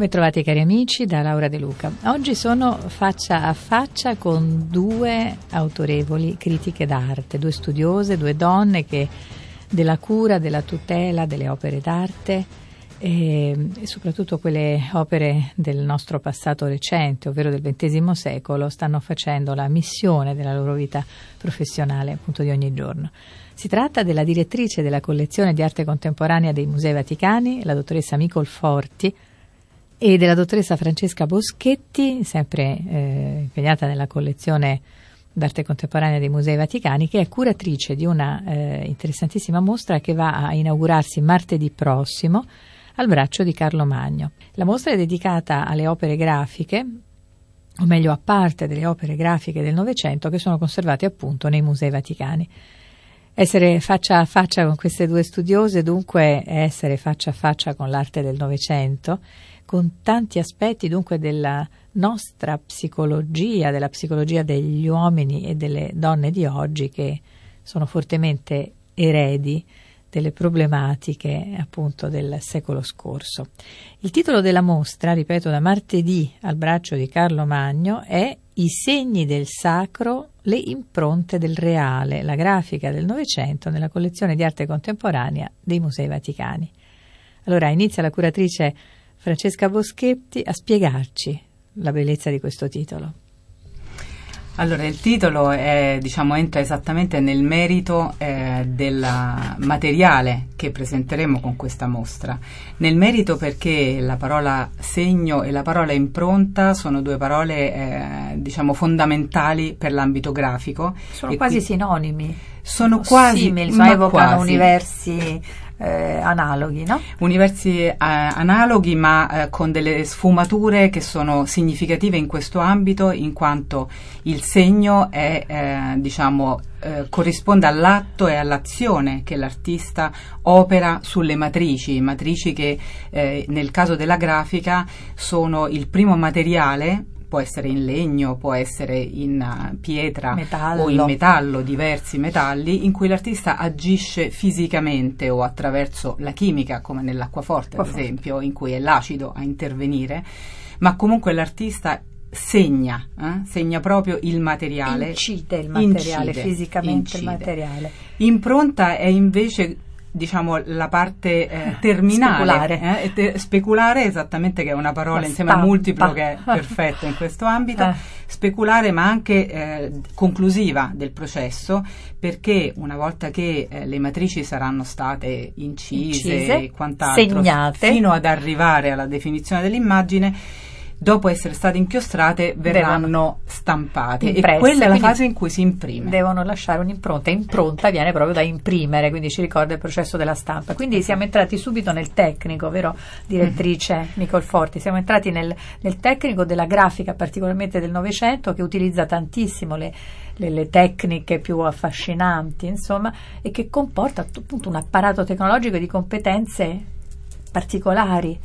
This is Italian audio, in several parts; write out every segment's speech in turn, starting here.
Bentrovati cari amici da Laura De Luca. Oggi sono faccia a faccia con due autorevoli critiche d'arte, due studiose, due donne che della cura, della tutela delle opere d'arte e, e soprattutto quelle opere del nostro passato recente, ovvero del XX secolo, stanno facendo la missione della loro vita professionale appunto di ogni giorno. Si tratta della direttrice della collezione di arte contemporanea dei Musei Vaticani, la dottoressa Micol Forti, e della dottoressa Francesca Boschetti, sempre eh, impegnata nella collezione d'arte contemporanea dei Musei Vaticani, che è curatrice di una eh, interessantissima mostra che va a inaugurarsi martedì prossimo al braccio di Carlo Magno. La mostra è dedicata alle opere grafiche, o meglio a parte delle opere grafiche del Novecento che sono conservate appunto nei Musei Vaticani. Essere faccia a faccia con queste due studiose dunque è essere faccia a faccia con l'arte del Novecento con tanti aspetti dunque della nostra psicologia, della psicologia degli uomini e delle donne di oggi che sono fortemente eredi delle problematiche appunto del secolo scorso. Il titolo della mostra, ripeto, da martedì al braccio di Carlo Magno è I segni del sacro, le impronte del reale, la grafica del Novecento nella collezione di arte contemporanea dei Musei Vaticani. Allora inizia la curatrice Francesca Boschetti a spiegarci la bellezza di questo titolo. Allora, il titolo è, diciamo, entra esattamente nel merito eh, del materiale che presenteremo con questa mostra. Nel merito perché la parola segno e la parola impronta sono due parole, eh, diciamo, fondamentali per l'ambito grafico. Sono quasi qui, sinonimi. Sono quasi simili, ma evocano quasi. universi eh, analoghi, no? Universi eh, analoghi ma eh, con delle sfumature che sono significative in questo ambito in quanto il segno è, eh, diciamo, eh, corrisponde all'atto e all'azione che l'artista opera sulle matrici, matrici che eh, nel caso della grafica sono il primo materiale può essere in legno, può essere in uh, pietra metallo. o in metallo, diversi metalli, in cui l'artista agisce fisicamente o attraverso la chimica, come nell'acquaforte ad esempio, in cui è l'acido a intervenire, ma comunque l'artista segna, eh? segna proprio il materiale. Incide il materiale, incide, fisicamente incide. il materiale. Impronta è invece diciamo la parte eh, terminale speculare. Eh, te- speculare esattamente che è una parola la insieme stampa. a multiplo che è perfetta in questo ambito eh. speculare ma anche eh, conclusiva del processo perché una volta che eh, le matrici saranno state incise, incise e quant'altro segnate fino ad arrivare alla definizione dell'immagine dopo essere state inchiostrate verranno devono stampate impresse, e quella è la fase in cui si imprime. Devono lasciare un'impronta, impronta viene proprio da imprimere, quindi ci ricorda il processo della stampa. Quindi esatto. siamo entrati subito nel tecnico, vero direttrice mm-hmm. Nicole Forti? Siamo entrati nel, nel, tecnico della grafica, particolarmente del Novecento, che utilizza tantissimo le, le, le, tecniche più affascinanti, insomma, e che comporta appunto un apparato tecnologico di competenze particolari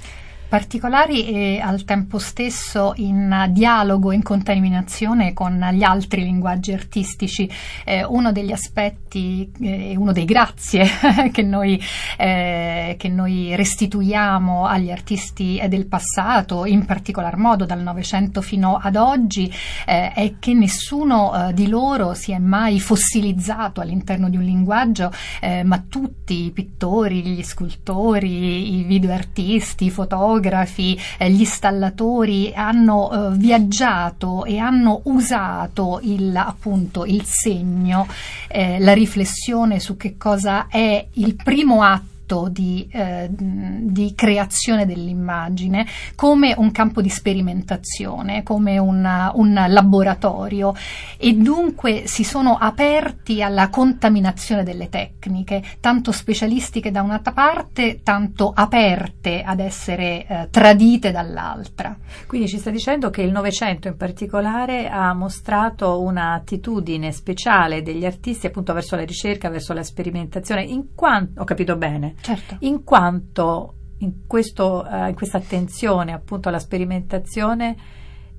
particolari e al tempo stesso in dialogo, in contaminazione con gli altri linguaggi artistici. Eh, uno degli aspetti eh, uno dei grazie che, noi, eh, che noi restituiamo agli artisti del passato, in particolar modo dal Novecento fino ad oggi, eh, è che nessuno eh, di loro si è mai fossilizzato all'interno di un linguaggio, eh, ma tutti i pittori, gli scultori, i videoartisti, i fotografi, fotografi, eh, gli installatori hanno eh, viaggiato e hanno usato il, appunto, il segno, eh, la riflessione su che cosa è il primo atto atto di, eh, di, creazione dell'immagine come un campo di sperimentazione, come una, un laboratorio. E dunque si sono aperti alla contaminazione delle tecniche, tanto specialistiche da una parte, tanto aperte ad essere eh, tradite dall'altra. Quindi ci sta dicendo che il Novecento in particolare ha mostrato un'attitudine speciale degli artisti appunto verso la ricerca, verso la sperimentazione, in quanto, ho capito bene, certo. in quanto in, questo, uh, in questa attenzione appunto alla sperimentazione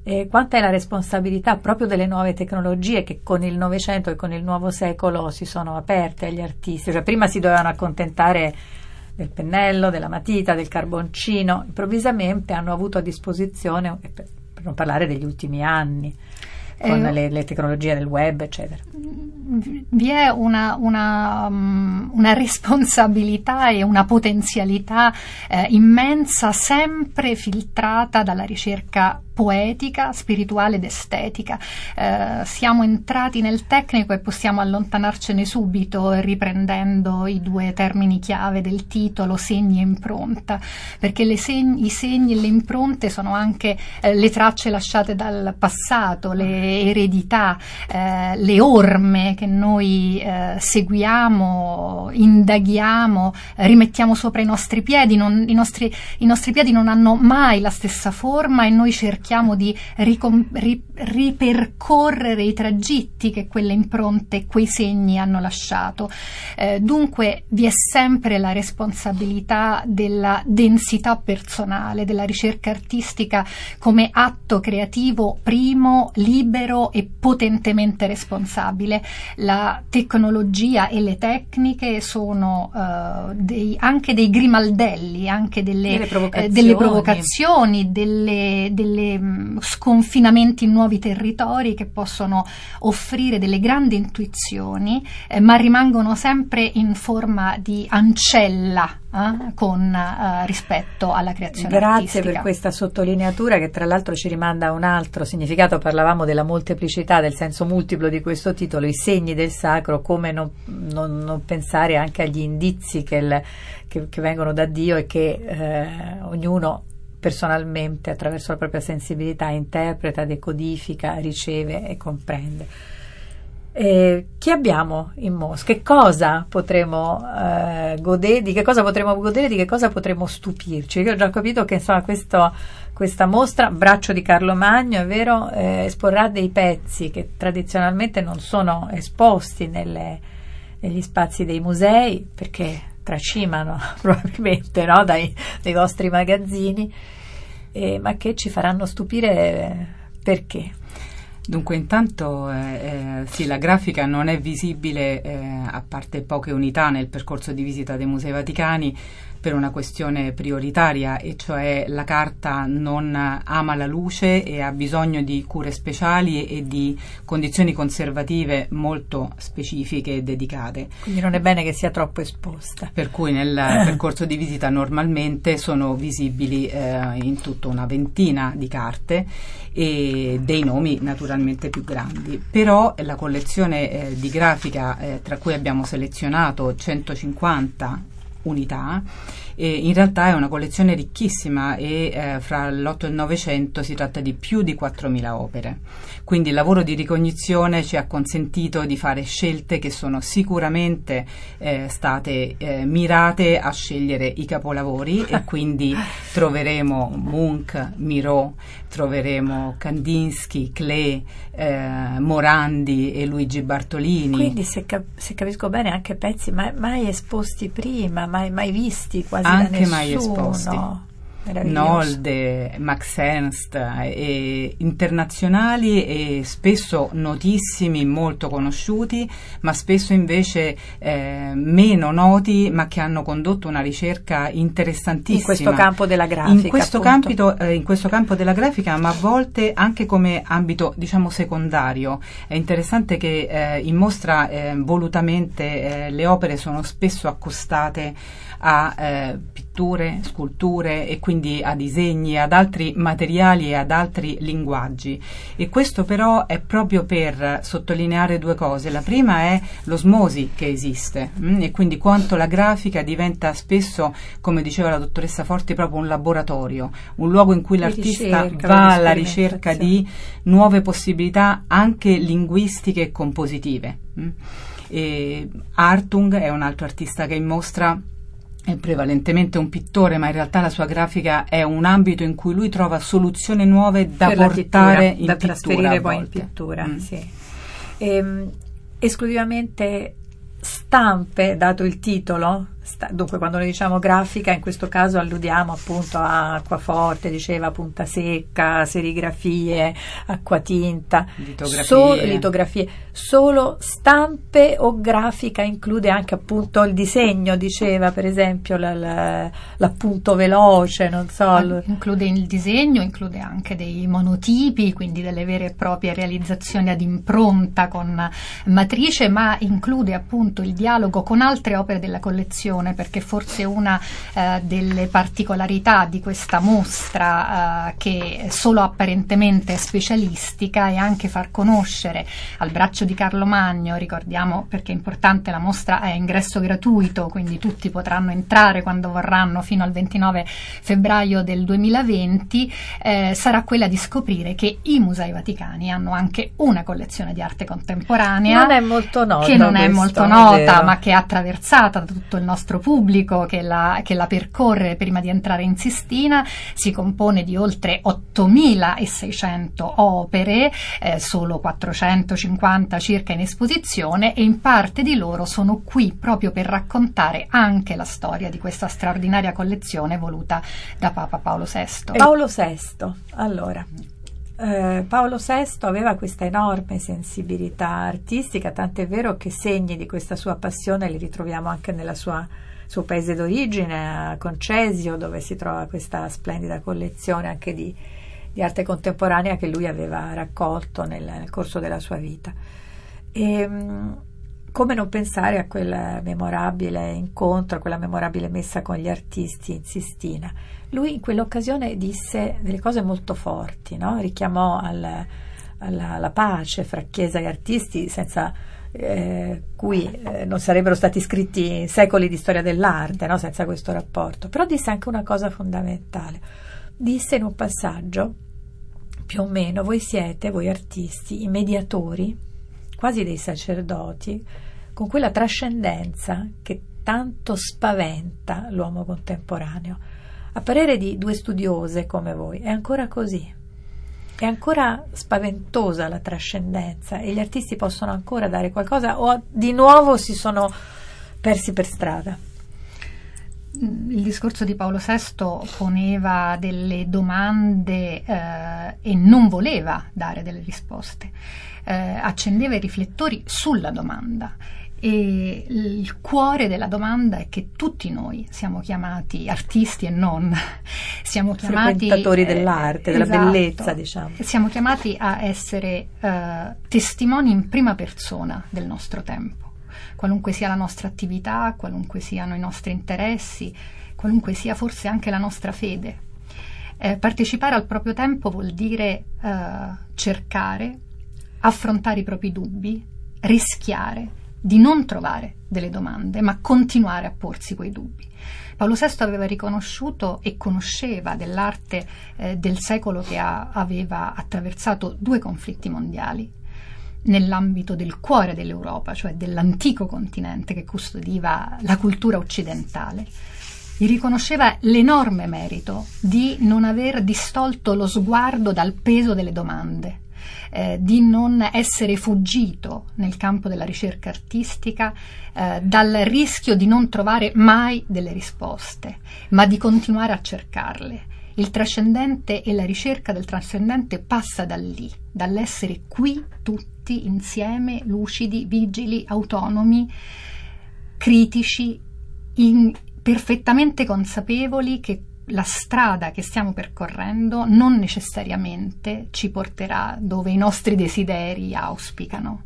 eh, quanta è la responsabilità proprio delle nuove tecnologie che con il Novecento e con il nuovo secolo si sono aperte agli artisti, cioè prima si dovevano accontentare del pennello, della matita, del carboncino, improvvisamente hanno avuto a disposizione, per, per non parlare degli ultimi anni, con eh, le, le, tecnologie del web, eccetera. Vi è una, una, um, una responsabilità e una potenzialità eh, immensa, sempre filtrata dalla ricerca poetica, spirituale ed estetica. Eh, siamo entrati nel tecnico e possiamo allontanarcene subito riprendendo i due termini chiave del titolo, segni e impronta, perché segni, i segni e le impronte sono anche eh, le tracce lasciate dal passato, le eredità, eh, le orme che noi eh, seguiamo, indaghiamo, rimettiamo sopra i nostri piedi. Non, i, nostri, I nostri piedi non hanno mai la stessa forma e noi cerchiamo cerchiamo di ricom- ri- ripercorrere i tragitti che quelle impronte, quei segni hanno lasciato. Eh, dunque vi è sempre la responsabilità della densità personale, della ricerca artistica come atto creativo primo, libero e potentemente responsabile. La tecnologia e le tecniche sono uh, dei, anche dei grimaldelli, anche delle, delle provocazioni, eh, delle, provocazioni delle, delle Ehm, sconfinamenti in nuovi territori che possono offrire delle grandi intuizioni, eh, ma rimangono sempre in forma di ancella eh, con eh, rispetto alla creazione Grazie artistica. per questa sottolineatura che tra l'altro ci rimanda a un altro significato, parlavamo della molteplicità, del senso multiplo di questo titolo, i segni del sacro, come non, non, non pensare anche agli indizi che, il, che, che, vengono da Dio e che eh, ognuno personalmente, attraverso la propria sensibilità, interpreta, decodifica, riceve e comprende. Eh, chi abbiamo in Mosca? Che cosa potremo eh, godere? Di che cosa potremo godere? Di che cosa potremo stupirci? Io ho già capito che insomma questo, questa mostra, Braccio di Carlo Magno, è vero, eh, esporrà dei pezzi che tradizionalmente non sono esposti nelle, negli spazi dei musei perché tracimano probabilmente no? dai, dai, vostri magazzini, eh, ma che ci faranno stupire eh, perché. Dunque, intanto eh, eh, sì, la grafica non è visibile, eh, a parte poche unità nel percorso di visita dei Musei Vaticani, per una questione prioritaria e cioè la carta non ama la luce e ha bisogno di cure speciali e di condizioni conservative molto specifiche e dedicate. Quindi non è bene che sia troppo esposta. Per cui nel percorso di visita normalmente sono visibili eh, in tutta una ventina di carte e dei nomi naturalmente più grandi. Però la collezione eh, di grafica eh, tra cui abbiamo selezionato 150 unità. E in realtà è una collezione ricchissima e eh, fra l'8 e il 900 si tratta di più di 4.000 opere. Quindi il lavoro di ricognizione ci ha consentito di fare scelte che sono sicuramente eh, state eh, mirate a scegliere i capolavori e quindi troveremo Munch, Miro, troveremo Kandinsky, Klee, eh, Morandi e Luigi Bartolini. Quindi se, cap- se capisco bene anche pezzi mai, mai esposti prima, mai, mai visti quasi anche mai esposti. Nolde, Max Ernst, eh, internazionali e spesso notissimi, molto conosciuti, ma spesso invece eh, meno noti, ma che hanno condotto una ricerca interessantissima. In questo campo della grafica. In questo, campito, eh, in questo campo della grafica, ma a volte anche come ambito, diciamo, secondario. È interessante che eh, in mostra eh, volutamente eh, le opere sono spesso accostate a pitture, sculture e quindi a disegni, ad altri materiali e ad altri linguaggi. E questo però è proprio per sottolineare due cose. La prima è l'osmosi che esiste mh? Mm, e quindi quanto la grafica diventa spesso, come diceva la dottoressa Forti, proprio un laboratorio, un luogo in cui l'artista ricerca, va alla ricerca di nuove possibilità anche linguistiche e compositive. Mh? Mm. E Artung è un altro artista che in mostra è prevalentemente un pittore, ma in realtà la sua grafica è un ambito in cui lui trova soluzioni nuove da portare pittura, in da pittura. trasferire poi in pittura. Mm. Sì. Ehm, esclusivamente stampe, dato il titolo, sta, dunque quando noi diciamo grafica in questo caso alludiamo appunto a acquaforte, diceva punta secca, serigrafie, acquatinta, litografie. So, litografie. Solo stampe o grafica include anche appunto il disegno, diceva per esempio la, la, l'appunto veloce, non so. Ah, include il disegno, include anche dei monotipi, quindi delle vere e proprie realizzazioni ad impronta con matrice, ma include appunto il dialogo con altre opere della collezione perché forse una eh, delle particolarità di questa mostra eh, che solo apparentemente è specialistica è anche far conoscere al braccio di Carlo Magno, ricordiamo perché è importante la mostra è ingresso gratuito, quindi tutti potranno entrare quando vorranno fino al 29 febbraio del 2020, eh, sarà quella di scoprire che i musei vaticani hanno anche una collezione di arte contemporanea non è molto nota che non questo, è molto nota ma che è attraversata da tutto il nostro nostro pubblico che la, che la percorre prima di entrare in Sistina, si compone di oltre 8.600 opere, eh, solo 450 circa in esposizione e in parte di loro sono qui proprio per raccontare anche la storia di questa straordinaria collezione voluta da Papa Paolo VI. Paolo VI, allora. Eh, Paolo VI aveva questa enorme sensibilità artistica, tant'è vero che segni di questa sua passione li ritroviamo anche nel suo paese d'origine, a Concesio, dove si trova questa splendida collezione anche di, di arte contemporanea che lui aveva raccolto nel, nel corso della sua vita. E, ehm, come non pensare a quel memorabile incontro, a quella memorabile messa con gli artisti in Sistina? Lui in quell'occasione disse delle cose molto forti, no? richiamò al, alla, alla, pace fra Chiesa e artisti senza eh, cui eh, non sarebbero stati scritti secoli di storia dell'arte no? senza questo rapporto. Però disse anche una cosa fondamentale. Disse in un passaggio, più o meno, voi siete, voi artisti, i mediatori, quasi dei sacerdoti, con quella trascendenza che tanto spaventa l'uomo contemporaneo. A parere di due studiose come voi, è ancora così. È ancora spaventosa la trascendenza e gli artisti possono ancora dare qualcosa o di nuovo si sono persi per strada. Il discorso di Paolo VI poneva delle domande eh, e non voleva dare delle risposte, eh, accendeva i riflettori sulla domanda e il cuore della domanda è che tutti noi siamo chiamati artisti e non, siamo chiamati frequentatori eh, dell'arte, della esatto, bellezza, diciamo. Siamo chiamati a essere eh, testimoni in prima persona del nostro tempo, qualunque sia la nostra attività, qualunque siano i nostri interessi, qualunque sia forse anche la nostra fede. Eh, partecipare al proprio tempo vuol dire eh, cercare, affrontare i propri dubbi, rischiare di non trovare delle domande, ma continuare a porsi quei dubbi. Paolo VI aveva riconosciuto e conosceva dell'arte eh, del secolo che ha, aveva attraversato due conflitti mondiali nell'ambito del cuore dell'Europa, cioè dell'antico continente che custodiva la cultura occidentale. Gli riconosceva l'enorme merito di non aver distolto lo sguardo dal peso delle domande, eh, di non essere fuggito nel campo della ricerca artistica eh, dal rischio di non trovare mai delle risposte, ma di continuare a cercarle. Il trascendente e la ricerca del trascendente passa da lì, dall'essere qui tutti insieme, lucidi, vigili, autonomi, critici, in, perfettamente consapevoli che la strada che stiamo percorrendo non necessariamente ci porterà dove i nostri desideri auspicano.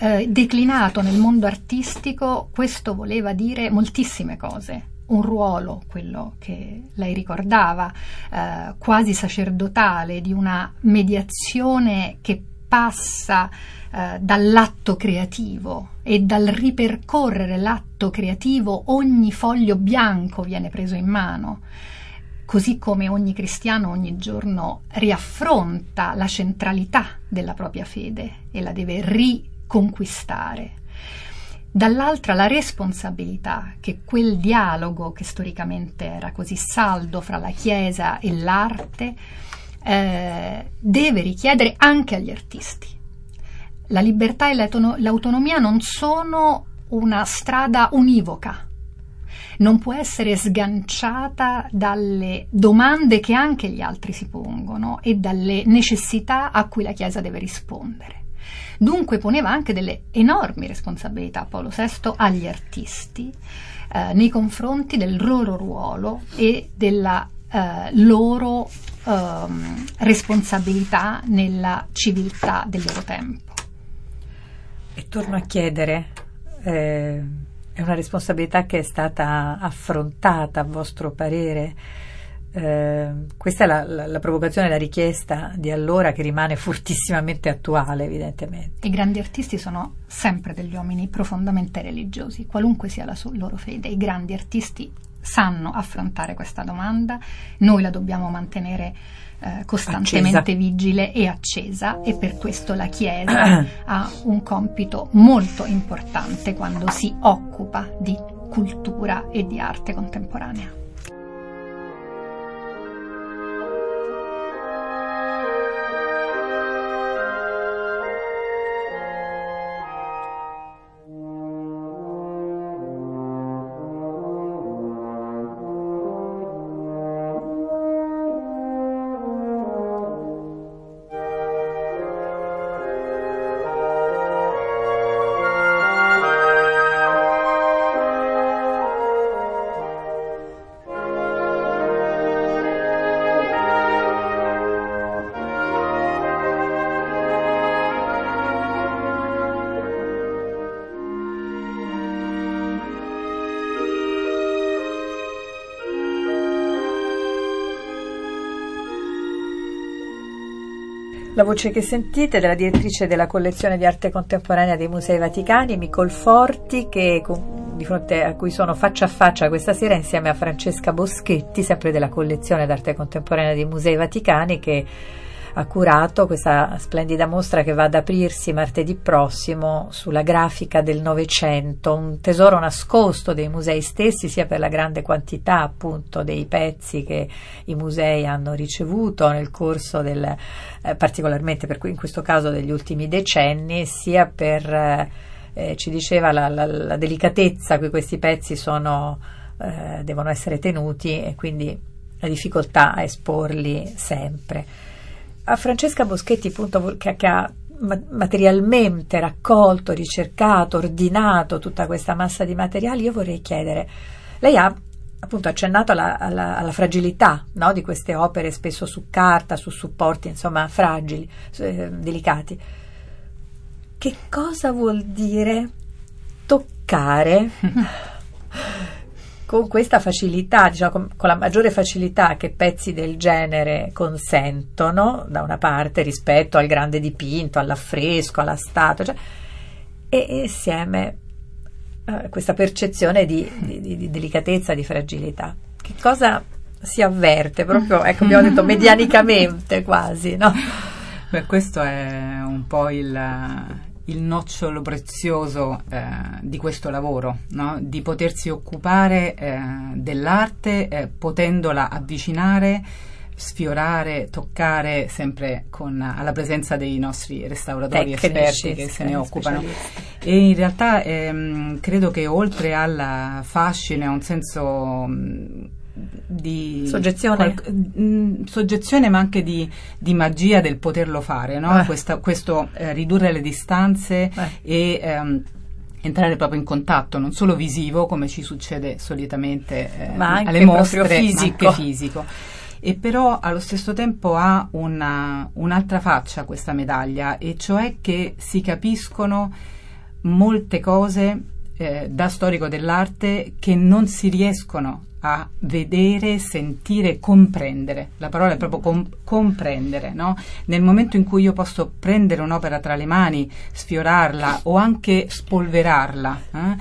Eh, declinato nel mondo artistico, questo voleva dire moltissime cose. un ruolo, quello che lei ricordava, eh, quasi sacerdotale, di una mediazione che passa eh, dall'atto creativo e dal ripercorrere l'atto creativo ogni foglio bianco viene preso in mano. Così come ogni cristiano ogni giorno riaffronta la centralità della propria fede e la deve riconquistare. Dall'altra la responsabilità che quel dialogo che storicamente era così saldo fra la Chiesa e l'arte eh, deve richiedere anche agli artisti. La libertà e l'autonomia non sono una strada univoca, non può essere sganciata dalle domande che anche gli altri si pongono e dalle necessità a cui la Chiesa deve rispondere. Dunque poneva anche delle enormi responsabilità Paolo VI agli artisti eh, nei confronti del loro ruolo e della eh, loro eh, responsabilità nella civiltà del loro tempo. E torno a chiedere, eh, è una responsabilità che è stata affrontata, a vostro parere? Eh, questa è la, la, la, provocazione, la richiesta di allora che rimane fortissimamente attuale, evidentemente. I grandi artisti sono sempre degli uomini profondamente religiosi, qualunque sia la loro fede. I grandi artisti sanno affrontare questa domanda, noi la dobbiamo mantenere eh, costantemente accesa. vigile e accesa e per questo la Chiesa ha un compito molto importante quando si occupa di cultura e di arte contemporanea. La voce che sentite è della direttrice della collezione di arte contemporanea dei Musei Vaticani, Micol Forti, che, di fronte a cui sono faccia a faccia questa sera insieme a Francesca Boschetti, sempre della collezione d'arte contemporanea dei Musei Vaticani, che ha curato questa splendida mostra che va ad aprirsi martedì prossimo sulla grafica del Novecento, un tesoro nascosto dei musei stessi, sia per la grande quantità appunto dei pezzi che i musei hanno ricevuto nel corso del, eh, particolarmente per in questo caso degli ultimi decenni, sia per, eh, eh ci diceva, la, la, la, delicatezza cui questi pezzi sono, eh, devono essere tenuti e quindi la difficoltà a esporli sempre a Francesca Boschetti, appunto, che, che ha materialmente raccolto, ricercato, ordinato tutta questa massa di materiali, io vorrei chiedere, lei ha appunto accennato alla, alla, alla fragilità no, di queste opere, spesso su carta, su supporti, insomma, fragili, eh, delicati. Che cosa vuol dire toccare con questa facilità, diciamo, con, con, la maggiore facilità che pezzi del genere consentono, da una parte, rispetto al grande dipinto, all'affresco, alla statua, cioè, e insieme eh, questa percezione di, di, di, delicatezza, di fragilità. Che cosa si avverte proprio, ecco, abbiamo detto medianicamente quasi, no? Beh, questo è un po' il, il nocciolo prezioso eh, di questo lavoro, no? di potersi occupare eh, dell'arte eh, potendola avvicinare, sfiorare, toccare sempre con, alla presenza dei nostri restauratori Tecnici, esperti che se ne occupano. E in realtà ehm, credo che oltre al fascino e a un senso di soggezione. Qual, mh, mm, soggezione ma anche di, di, magia del poterlo fare, no? eh. Questa, questo eh, ridurre le distanze eh. e ehm, entrare proprio in contatto, non solo visivo come ci succede solitamente eh, alle mostre, fisico. ma anche fisico. E però allo stesso tempo ha una, un'altra faccia questa medaglia, e cioè che si capiscono molte cose eh, da storico dell'arte che non si riescono a vedere, sentire, comprendere. La parola è proprio com- comprendere, no? Nel momento in cui io posso prendere un'opera tra le mani, sfiorarla o anche spolverarla, eh,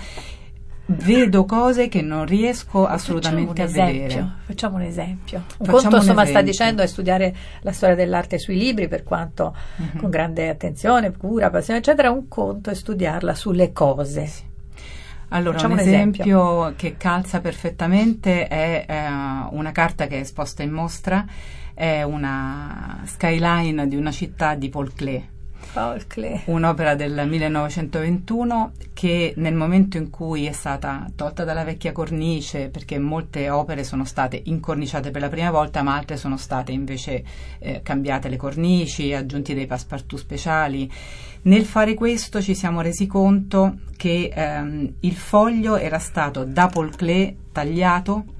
vedo cose che non riesco assolutamente a vedere. Facciamo un esempio. Un Facciamo conto, insomma, sta esempio. dicendo è studiare la storia dell'arte sui libri, per quanto Mhm. con grande attenzione, cura, passione, eccetera. Un conto è studiarla sulle cose. Allora, Facciamo un un esempio, che calza perfettamente è eh, una carta che è esposta in mostra, è una skyline di una città di Paul Klee, Paul Klee. un'opera del 1921 che nel momento in cui è stata tolta dalla vecchia cornice, perché molte opere sono state incorniciate per la prima volta, ma altre sono state invece eh, cambiate le cornici, aggiunti dei passepartout speciali. Nel fare questo ci siamo resi conto che ehm, il foglio era stato da Paul Klee tagliato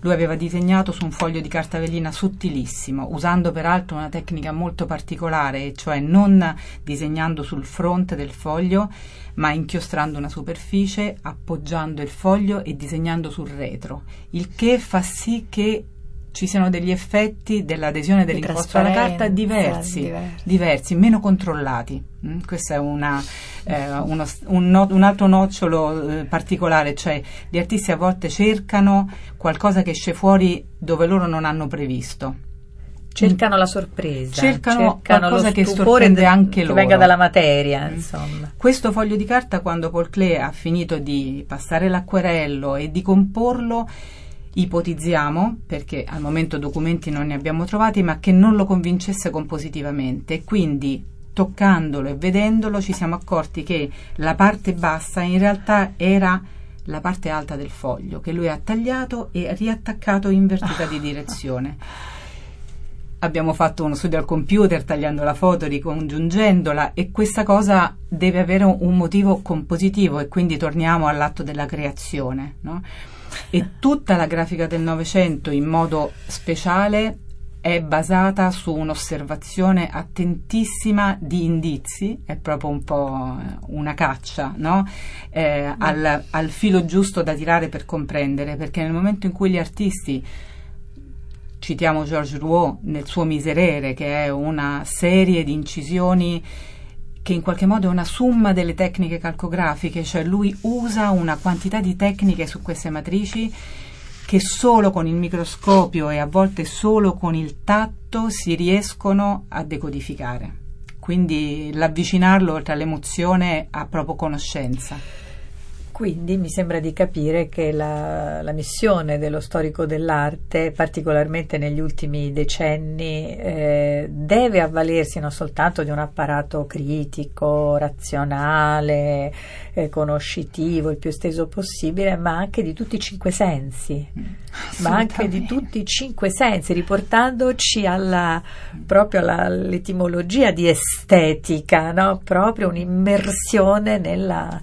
lui aveva disegnato su un foglio di carta velina sottilissimo, usando peraltro una tecnica molto particolare, cioè non disegnando sul fronte del foglio, ma inchiostrando una superficie, appoggiando il foglio e disegnando sul retro, il che fa sì che ci siano degli effetti dell'adesione dell'imposto alla carta diversi, diversi. diversi, meno controllati. Mm, Questo è una, eh, uno un, no- un altro nocciolo eh, particolare, cioè gli artisti a volte cercano qualcosa che esce fuori dove loro non hanno previsto. Cercano la sorpresa, Cercano cercano qualcosa che sorprende de- anche che loro. venga dalla materia, Mm. insomma. Questo foglio di carta, quando Paul Klee ha finito di passare l'acquerello e di comporlo, ipotizziamo, perché al momento documenti non ne abbiamo trovati, ma che non lo convincesse compositivamente. Quindi, toccandolo e vedendolo, ci siamo accorti che la parte bassa in realtà era la parte alta del foglio, che lui ha tagliato e riattaccato in invertita di direzione. Abbiamo fatto uno studio al computer tagliando la foto, ricongiungendola e questa cosa deve avere un un motivo compositivo e quindi torniamo all'atto della creazione. no? E tutta la grafica del Novecento in modo speciale è basata su un'osservazione attentissima di indizi, è proprio un po' una caccia, no? Eh, al, al filo giusto da tirare per comprendere, perché nel momento in cui gli artisti citiamo Georges Rouault nel suo Miserere, che è una serie di incisioni che in qualche modo è una somma delle tecniche calcografiche, cioè lui usa una quantità di tecniche su queste matrici che solo con il microscopio e a volte solo con il tatto si riescono a decodificare. Quindi l'avvicinarlo oltre all'emozione a proprio conoscenza. Quindi mi sembra di capire che la, la missione dello storico dell'arte, particolarmente negli ultimi decenni, eh, deve avvalersi non soltanto di un apparato critico, razionale, eh, conoscitivo, il più esteso possibile, ma anche di tutti i cinque sensi. Ma anche di tutti i cinque sensi, riportandoci alla, proprio alla- all'etimologia di estetica, no? proprio un'immersione nella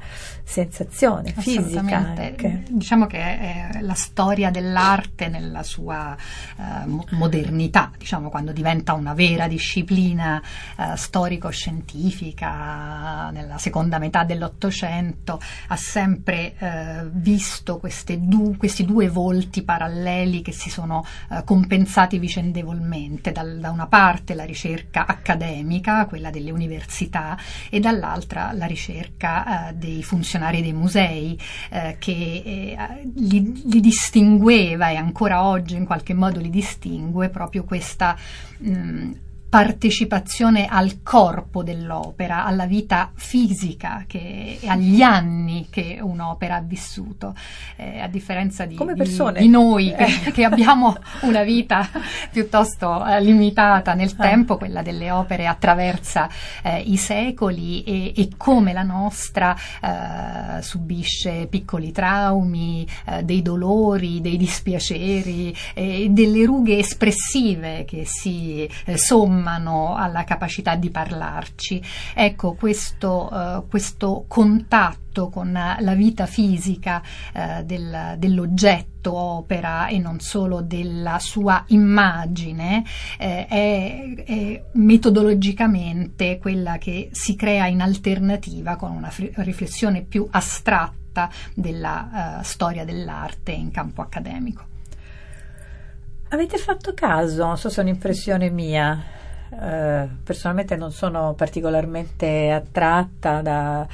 sensazione fisica anche. Diciamo che è la storia dell'arte nella sua eh, mo- modernità, diciamo quando diventa una vera disciplina eh, storico-scientifica nella seconda metà dell'Ottocento, ha sempre eh, visto du- questi due volti paralleli che si sono eh, compensati vicendevolmente. Dal- da una parte la ricerca accademica, quella delle università, e dall'altra la ricerca eh, dei funzionari dei musei eh, che eh, li, li distingueva e ancora oggi in qualche modo li distingue proprio questa mh, partecipazione al corpo dell'opera, alla vita fisica che, e agli anni che un'opera ha vissuto, eh, a differenza di, di- di noi che, Eh. che abbiamo una vita piuttosto eh, limitata nel tempo, quella delle opere attraversa eh, i secoli e, e come la nostra eh, subisce piccoli traumi, eh, dei dolori, dei dispiaceri, delle rughe espressive che si eh, sommano alla capacità di parlarci. Ecco, questo, eh, questo contatto con la vita fisica eh, del- dell'oggetto opera e non solo della sua immagine eh, è, è metodologicamente quella che si crea in alternativa con una fri- riflessione più astratta della uh, storia dell'arte in campo accademico. Avete fatto caso, non so se è un'impressione mia, eh, personalmente non sono particolarmente attratta da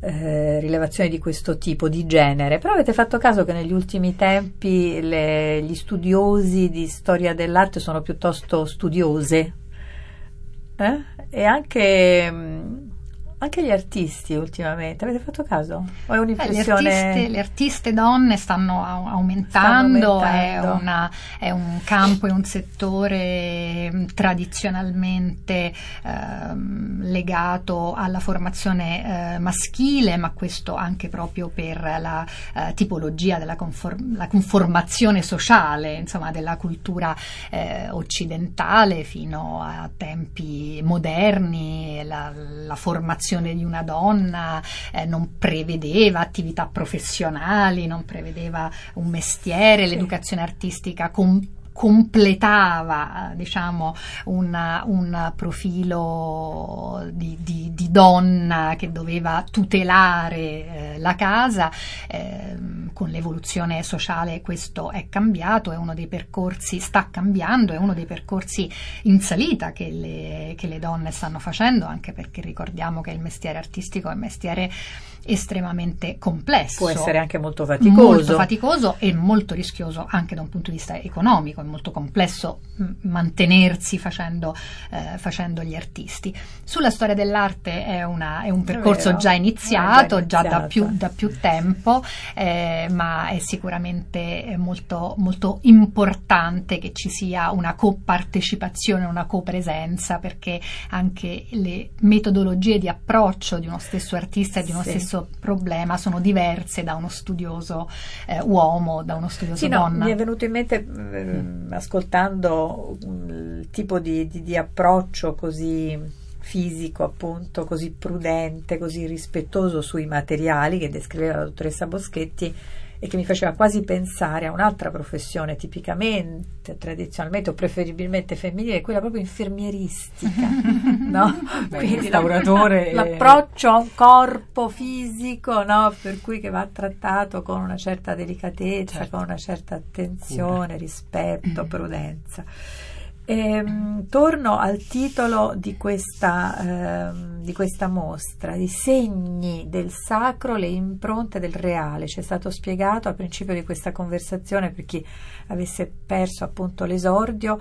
eh, rilevazioni di questo tipo, di genere, però avete fatto caso che negli ultimi tempi le, gli studiosi di storia dell'arte sono piuttosto studiose eh? e anche mh, anche gli artisti ultimamente, avete fatto caso? O è un'impressione? Eh, le, artiste, le, artiste, donne stanno aumentando, stanno aumentando. È, una, è, un campo, è un settore mm, tradizionalmente eh, legato alla formazione eh, maschile, ma questo anche proprio per la eh, tipologia della conform- la conformazione sociale, insomma, della cultura eh, occidentale fino a tempi moderni, la, la formazione formazione di una donna eh, non prevedeva attività professionali, non prevedeva un mestiere, sì. l'educazione artistica com- completava diciamo una, un profilo di, di, di, donna che doveva tutelare eh, la casa. Eh, con l'evoluzione sociale questo è cambiato è uno dei percorsi sta cambiando è uno dei percorsi in salita che le, che le donne stanno facendo anche perché ricordiamo che il mestiere artistico è un mestiere estremamente complesso. Può essere anche molto faticoso. Molto faticoso e molto rischioso anche da un punto di vista economico, è molto complesso mantenersi facendo, eh, facendo gli artisti. Sulla storia dell'arte è, una, è un percorso è già, iniziato, è già, iniziato, già da, più, da più tempo, eh, ma è sicuramente molto, molto importante che ci sia una copartecipazione, una copresenza, perché anche le metodologie di approccio di uno stesso artista e di uno sì. stesso stesso problema sono diverse da uno studioso eh, uomo, da uno studioso sì, donna. No, mi è venuto in mente, eh, ascoltando il tipo di, di, di approccio così fisico, appunto, così prudente, così rispettoso sui materiali che descriveva la dottoressa Boschetti, e che mi faceva quasi pensare a un'altra professione tipicamente, tradizionalmente o preferibilmente femminile, quella proprio infermieristica, no? Beh, Quindi lavoratore l'approccio a un corpo fisico, no? Per cui che va trattato con una certa delicatezza, certo. con una certa attenzione, Cura. rispetto, prudenza. Ehm, torno al titolo di questa, ehm, di questa, mostra, i segni del sacro, le impronte del reale. Ci è stato spiegato al principio di questa conversazione, per chi avesse perso appunto l'esordio,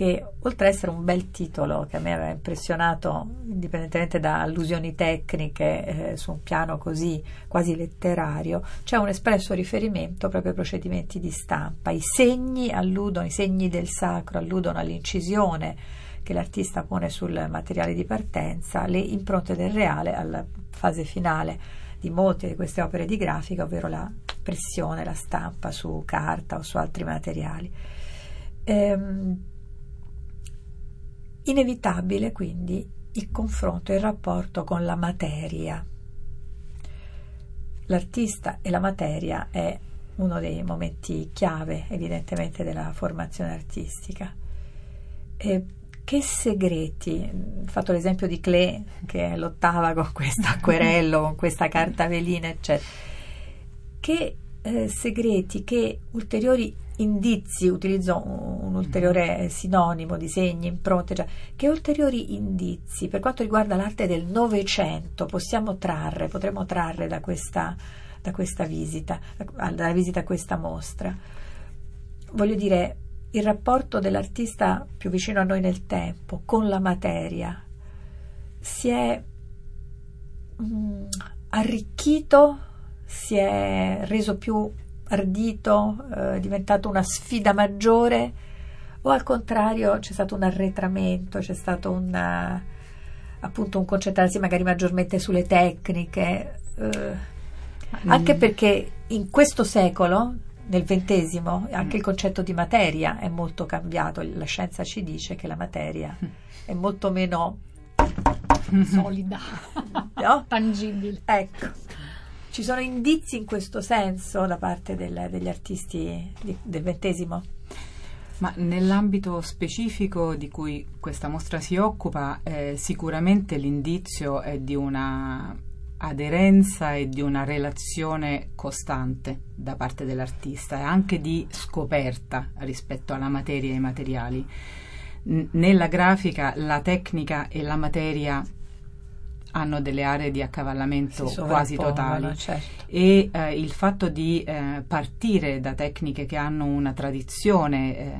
che oltre ad essere un bel titolo che a me aveva impressionato, indipendentemente da allusioni tecniche eh, su un piano così quasi letterario, c'è un espresso riferimento proprio ai procedimenti di stampa. I segni alludono, i segni del sacro alludono all'incisione che l'artista pone sul materiale di partenza, le impronte del reale alla fase finale di molte di queste opere di grafica, ovvero la pressione, la stampa su carta o su altri materiali. Ehm, Inevitabile quindi il confronto e il rapporto con la materia. L'artista e la materia è uno dei momenti chiave evidentemente della formazione artistica. E che segreti, ho fatto l'esempio di Klee che lottava con questo acquerello, con questa carta velina, eccetera. Che eh, segreti, che ulteriori indizi, utilizzo un ulteriore sinonimo di segni, impronte, cioè, che ulteriori indizi per quanto riguarda l'arte del Novecento possiamo trarre, potremmo trarre da questa, da questa visita, dalla visita a questa mostra? Voglio dire, il rapporto dell'artista più vicino a noi nel tempo con la materia si è mh, mm, arricchito, si è reso più ardito, eh, è diventato una sfida maggiore o al contrario c'è stato un arretramento, c'è stato un, appunto un concentrarsi magari maggiormente sulle tecniche, eh, mm. anche perché in questo secolo, nel XX, anche il concetto di materia è molto cambiato, la scienza ci dice che la materia è molto meno solida, no? tangibile. Ecco. Ci sono indizi in questo senso da parte del, degli artisti di, del XX? Ma nell'ambito specifico di cui questa mostra si occupa, eh, sicuramente l'indizio è di una aderenza e di una relazione costante da parte dell'artista e anche di scoperta rispetto alla materia e ai materiali. N- nella grafica la tecnica e la materia hanno delle aree di accavallamento quasi totali certo. e eh, il fatto di eh, partire da tecniche che hanno una tradizione eh,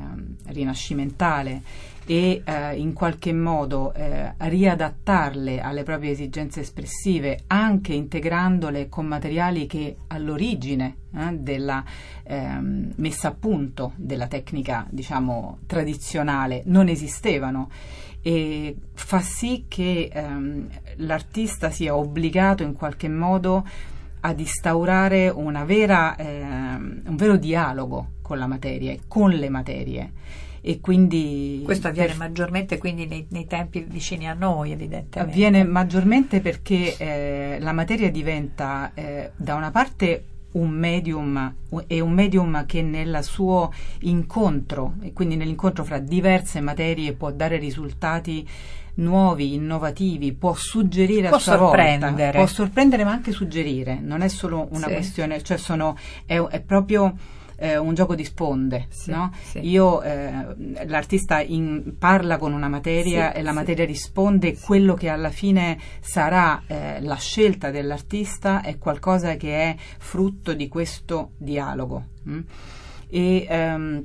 rinascimentale e eh, in qualche modo eh, riadattarle alle proprie esigenze espressive anche integrandole con materiali che all'origine eh, della ehm, messa a punto della tecnica diciamo tradizionale non esistevano e fa sì che ehm, l'artista sia obbligato in qualche modo ad instaurare una vera, ehm, un vero dialogo con la materia e con le materie. E quindi questo avviene per, maggiormente quindi nei, nei, tempi vicini a noi evidentemente avviene maggiormente perché eh, la materia diventa eh, da una parte un medium è un medium che nel suo incontro e quindi nell'incontro fra diverse materie può dare risultati nuovi, innovativi, può suggerire può a sua sorprendere. volta, può sorprendere ma anche suggerire, non è solo una sì. questione, cioè sono, è, è proprio eh, un gioco di sponde. Sì, no? sì. Io, eh, l'artista in, parla con una materia sì, e la materia risponde, quello che alla fine sarà eh, la scelta dell'artista è qualcosa che è frutto di questo dialogo. Mh? E, ehm,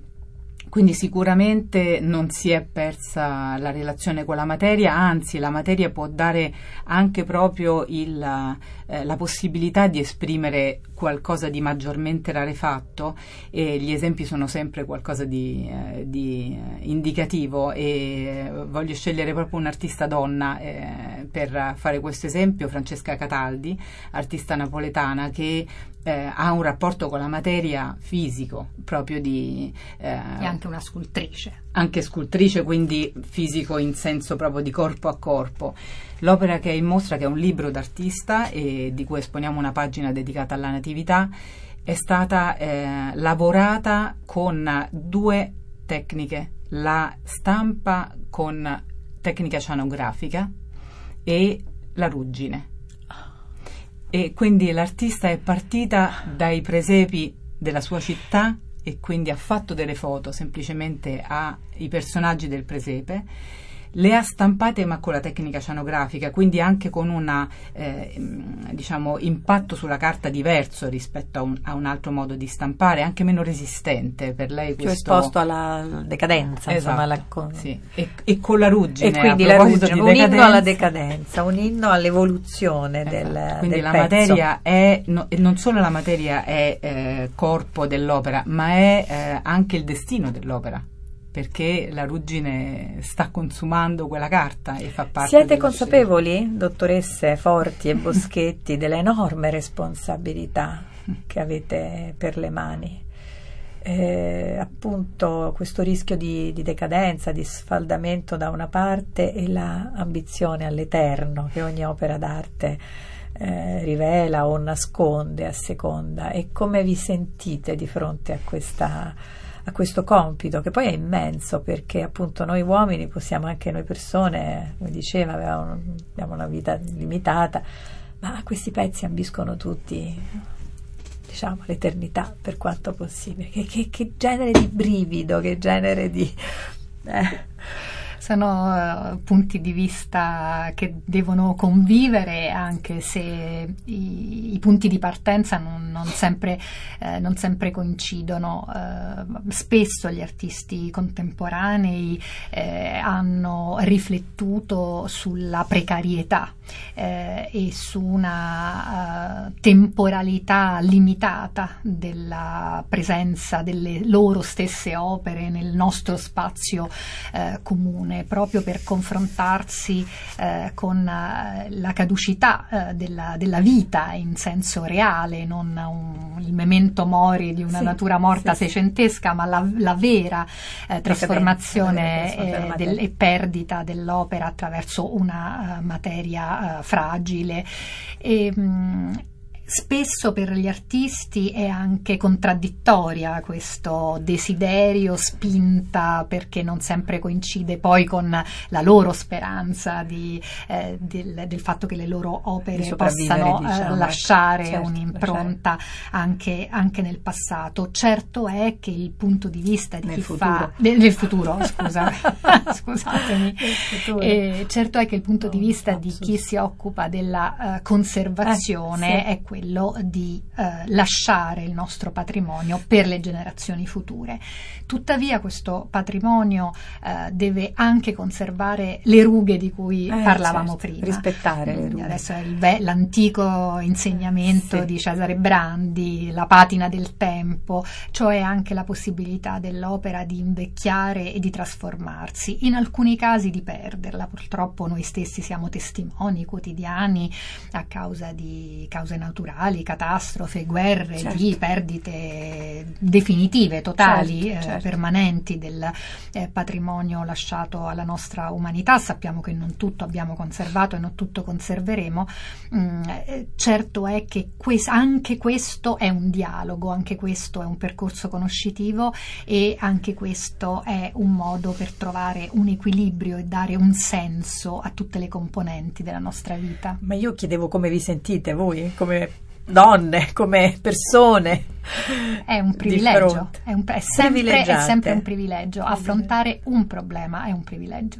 quindi sicuramente non si è persa la relazione con la materia, anzi la materia può dare anche proprio il, eh, la possibilità di esprimere qualcosa di maggiormente rarefatto e gli esempi sono sempre qualcosa di, eh, di indicativo e voglio scegliere proprio un'artista donna eh, per fare questo esempio, Francesca Cataldi, artista napoletana che eh, ha un rapporto con la materia fisico, proprio di... Eh, e anche una scultrice. Anche scultrice, quindi fisico in senso proprio di corpo a corpo. L'opera che è in mostra, che è un libro d'artista e di cui esponiamo una pagina dedicata alla natività, è stata eh, lavorata con due tecniche, la stampa con tecnica cianografica e la ruggine e quindi l'artista è partita dai presepi della sua città e quindi ha fatto delle foto semplicemente ai personaggi del presepe le ha stampate ma con la tecnica cianografica, quindi anche con un eh, diciamo, impatto sulla carta diverso rispetto a un, a un, altro modo di stampare, anche meno resistente per lei. Più esposto alla decadenza, esatto, insomma, alla con... sì. e, e, con la ruggine. E quindi la ruggine, un inno alla decadenza, un inno all'evoluzione esatto. del Quindi del la pezzo. materia è, no, non solo la materia è eh, corpo dell'opera, ma è eh, anche il destino dell'opera perché la ruggine sta consumando quella carta e fa parte Siete consapevoli, dottoresse Forti e Boschetti, dell'enorme responsabilità che avete per le mani? Eh, appunto questo rischio di, di, decadenza, di sfaldamento da una parte e l'ambizione all'eterno che ogni opera d'arte eh, rivela o nasconde a seconda e come vi sentite di fronte a questa a questo compito che poi è immenso perché appunto noi uomini possiamo anche noi persone, come diceva, abbiamo, abbiamo una vita limitata, ma questi pezzi ambiscono tutti diciamo l'eternità per quanto possibile. Che, che, che genere di brivido, che genere di... Eh sono uh, punti di vista che devono convivere anche se i, i punti di partenza non, non, sempre, eh, non sempre, coincidono. Uh, spesso gli artisti contemporanei eh, hanno riflettuto sulla precarietà eh, e su una uh, temporalità limitata della presenza delle loro stesse opere nel nostro spazio eh, comune proprio per confrontarsi eh, con eh, la caducità eh, della, della, vita in senso reale, non un, il memento mori di una sì, natura morta sì, seicentesca, ma la, la vera eh, trasformazione eh, del, e perdita dell'opera attraverso una uh, materia uh, fragile. E, mh, spesso per gli artisti è anche contraddittoria questo desiderio spinta perché non sempre coincide poi con la loro speranza di, eh, del, del, fatto che le loro opere possano eh, diciamo, lasciare certo, un'impronta anche, anche, nel passato. Certo è che il punto di vista di nel chi futuro. fa nel futuro, scusa, scusatemi. Futuro. Eh, certo è che il punto di vista di chi si occupa della uh, conservazione sì. è quello quello di eh, lasciare il nostro patrimonio per le generazioni future. Tuttavia questo patrimonio eh, deve anche conservare le rughe di cui eh, parlavamo certo, prima. Rispettare le rughe. Adesso è il, l'antico insegnamento sì. di Cesare Brandi, la patina del tempo, cioè anche la possibilità dell'opera di invecchiare e di trasformarsi, in alcuni casi di perderla. Purtroppo noi stessi siamo testimoni quotidiani a causa di cause naturali, catastrofe, guerre, certo. di perdite definitive, totali. Certo, certo certo. permanenti del eh, patrimonio lasciato alla nostra umanità. Sappiamo che non tutto abbiamo conservato e non tutto conserveremo. Mm, eh, certo è che que- anche questo è un dialogo, anche questo è un percorso conoscitivo e anche questo è un modo per trovare un equilibrio e dare un senso a tutte le componenti della nostra vita. Ma io chiedevo come vi sentite voi, come donne, come persone. È un privilegio, è, un, è, sempre, è, sempre, un privilegio. Affrontare un problema è un privilegio.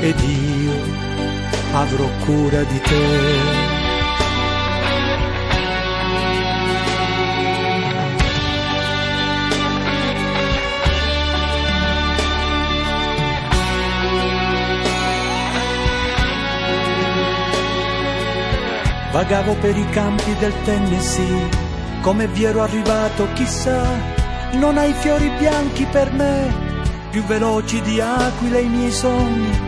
ed io avrò cura di te. Vagavo per i campi del Tennessee, come vi ero arrivato chissà, non hai fiori bianchi per me, più veloci di aquile i miei sogni,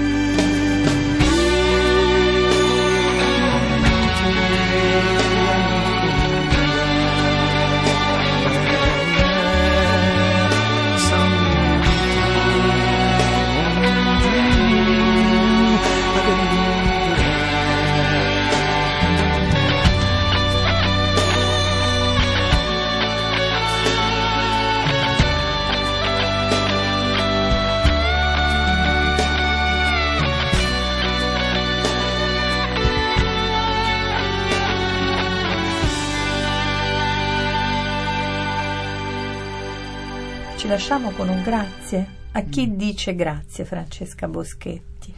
Lasciamo con un grazie. A chi mm. dice grazie Francesca Boschetti?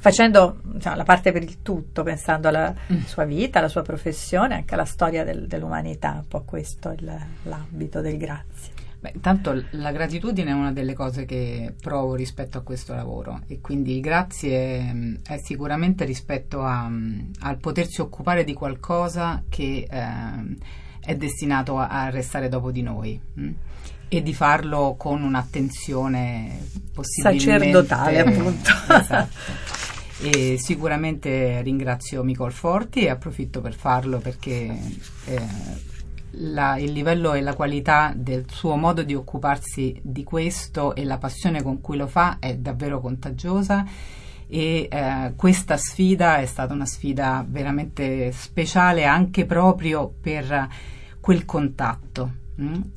Facendo diciamo, la parte per il tutto, pensando alla mm. sua vita, alla sua professione, anche alla storia del, dell'umanità, un po' questo il, l'ambito del grazie. Beh, intanto la gratitudine è una delle cose che provo rispetto a questo lavoro e quindi grazie mm, è sicuramente rispetto a, al potersi occupare di qualcosa che eh, è destinato a, a, restare dopo di noi. Mh? E di farlo con un'attenzione possibilmente sacerdotale appunto esatto. e sicuramente ringrazio Micol Forti e approfitto per farlo perché eh, la, il livello e la qualità del suo modo di occuparsi di questo e la passione con cui lo fa è davvero contagiosa e eh, questa sfida è stata una sfida veramente speciale anche proprio per quel contatto.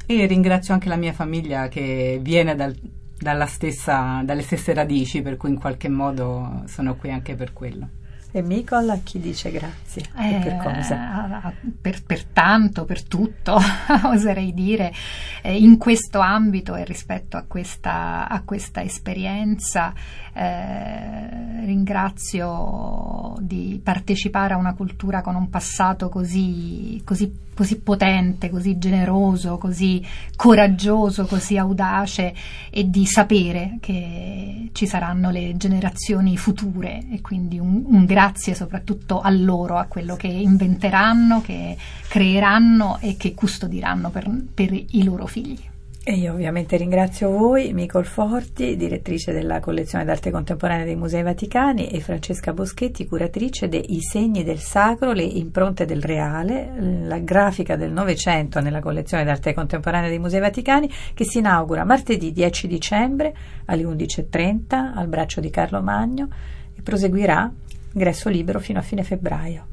E ringrazio anche la mia famiglia che viene dal, stessa, dalle stesse radici, per cui in qualche modo sono qui anche per quello. E Micol a chi dice grazie? Eh, per cosa? Per, per, tanto, per tutto, oserei dire, eh, in questo ambito e rispetto a questa, a questa esperienza. Eh, ringrazio di partecipare a una cultura con un passato così, così, così potente, così generoso, così coraggioso, così audace e di sapere che ci saranno le generazioni future e quindi un, un grazie soprattutto a loro, a quello che inventeranno, che creeranno e che custodiranno per, per i loro figli. E io ovviamente ringrazio voi, Micol Forti, direttrice della collezione d'arte contemporanea dei Musei Vaticani, e Francesca Boschetti, curatrice dei segni del sacro, le impronte del reale, la grafica del Novecento nella collezione d'arte contemporanea dei Musei Vaticani, che si inaugura martedì 10 dicembre alle 11.30 al braccio di Carlo Magno e proseguirà ingresso libero fino a fine febbraio.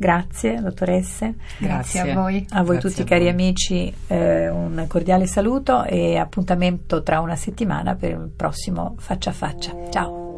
Grazie, dottoresse. Grazie, Grazie a voi. A voi Grazie tutti, a cari voi. amici, eh, un cordiale saluto e appuntamento tra una settimana per il prossimo Faccia a Faccia. Ciao.